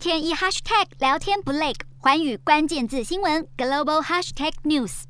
天一 hashtag 聊天不累，环宇关键字新闻 global hashtag news。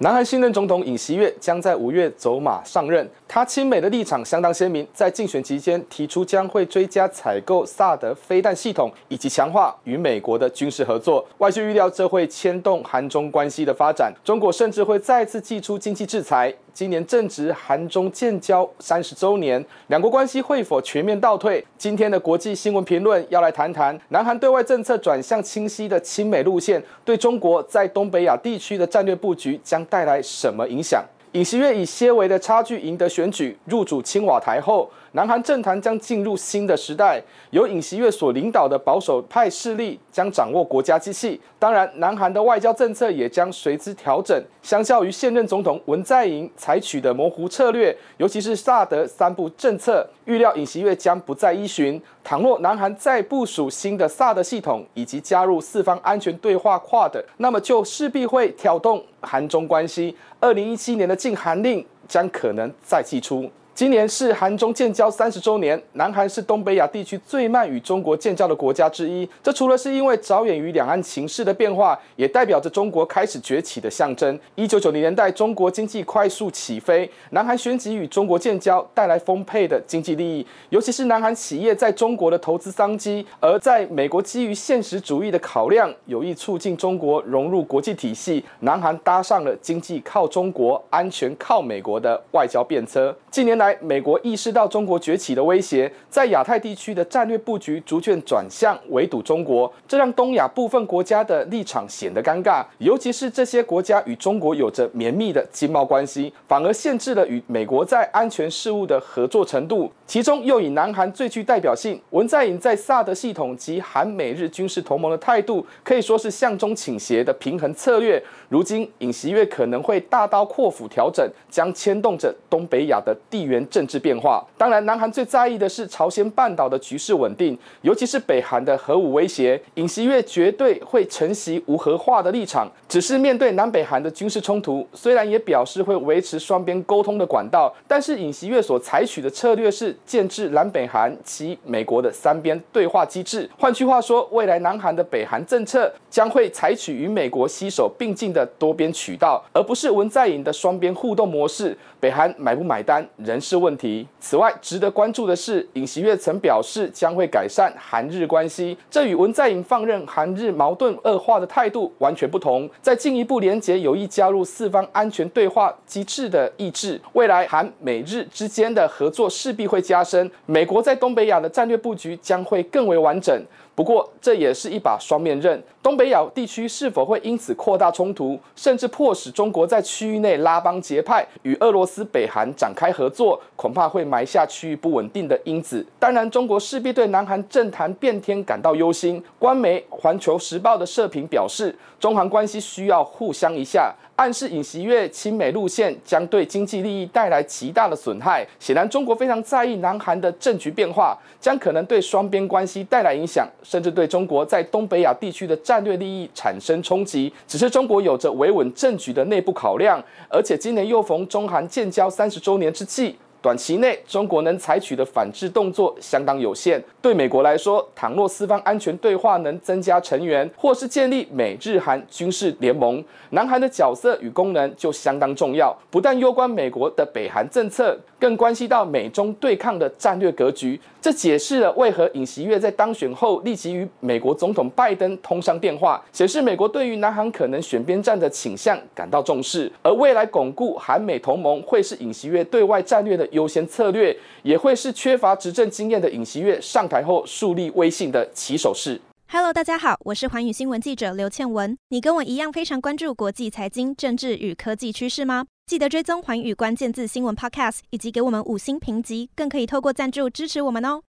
南韩新任总统尹锡悦将在五月走马上任，他亲美的立场相当鲜明，在竞选期间提出将会追加采购萨德飞弹系统，以及强化与美国的军事合作。外界预料这会牵动韩中关系的发展，中国甚至会再次祭出经济制裁。今年正值韩中建交三十周年，两国关系会否全面倒退？今天的国际新闻评论要来谈谈，南韩对外政策转向清晰的亲美路线，对中国在东北亚地区的战略布局将带来什么影响？尹锡悦以些微的差距赢得选举，入主青瓦台后，南韩政坛将进入新的时代，由尹锡悦所领导的保守派势力将掌握国家机器。当然，南韩的外交政策也将随之调整。相较于现任总统文在寅采取的模糊策略，尤其是萨德三不政策，预料尹锡悦将不再依循。倘若南韩再部署新的萨德系统以及加入四方安全对话 QUAD，那么就势必会挑动韩中关系。二零一七年的禁韩令将可能再祭出。今年是韩中建交三十周年，南韩是东北亚地区最慢与中国建交的国家之一。这除了是因为着眼于两岸情势的变化，也代表着中国开始崛起的象征。一九九零年代，中国经济快速起飞，南韩旋即与中国建交，带来丰沛的经济利益。尤其是南韩企业在中国的投资商机，而在美国基于现实主义的考量，有意促进中国融入国际体系，南韩搭上了经济靠中国、安全靠美国的外交便车。近年来，美国意识到中国崛起的威胁，在亚太地区的战略布局逐渐转向围堵中国，这让东亚部分国家的立场显得尴尬。尤其是这些国家与中国有着绵密的经贸关系，反而限制了与美国在安全事务的合作程度。其中又以南韩最具代表性，文在寅在萨德系统及韩美日军事同盟的态度，可以说是向中倾斜的平衡策略。如今尹锡悦可能会大刀阔斧调整，将牵动着东北亚的地缘政治变化。当然，南韩最在意的是朝鲜半岛的局势稳定，尤其是北韩的核武威胁。尹锡悦绝对会承袭无核化的立场，只是面对南北韩的军事冲突，虽然也表示会维持双边沟通的管道，但是尹锡悦所采取的策略是建置南北韩及美国的三边对话机制。换句话说，未来南韩的北韩政策将会采取与美国携手并进的多边渠道，而不是文在寅的双边互动模式。北韩买不买单仍是问题。此外，值得关注的是，尹锡悦曾表示将会改善韩日关系，这与文在寅放任韩日矛盾恶化的态度完全不同。在进一步连结有意加入四方安全对话机制的意志，未来韩美日之间的合作势必会加深，美国在东北亚的战略布局将会更为完整。不过，这也是一把双面刃。东北亚地区是否会因此扩大冲突，甚至迫使中国在区域内拉帮结派，与俄罗斯、北韩展开合作，恐怕会埋下区域不稳定的因子。当然，中国势必对南韩政坛变天感到忧心。官媒《环球时报》的社评表示，中韩关系需要互相一下。暗示尹锡悦亲美路线将对经济利益带来极大的损害。显然，中国非常在意南韩的政局变化，将可能对双边关系带来影响，甚至对中国在东北亚地区的战略利益产生冲击。只是中国有着维稳政局的内部考量，而且今年又逢中韩建交三十周年之际。短期内，中国能采取的反制动作相当有限。对美国来说，倘若四方安全对话能增加成员，或是建立美日韩军事联盟，南韩的角色与功能就相当重要。不但攸关美国的北韩政策，更关系到美中对抗的战略格局。这解释了为何尹锡悦在当选后立即与美国总统拜登通上电话，显示美国对于南韩可能选边站的倾向感到重视。而未来巩固韩美同盟，会是尹锡悦对外战略的优先策略，也会是缺乏执政经验的尹锡悦上台后树立威信的起手式。Hello，大家好，我是寰宇新闻记者刘倩文。你跟我一样非常关注国际财经、政治与科技趋势吗？记得追踪寰宇关键字新闻 Podcast，以及给我们五星评级，更可以透过赞助支持我们哦。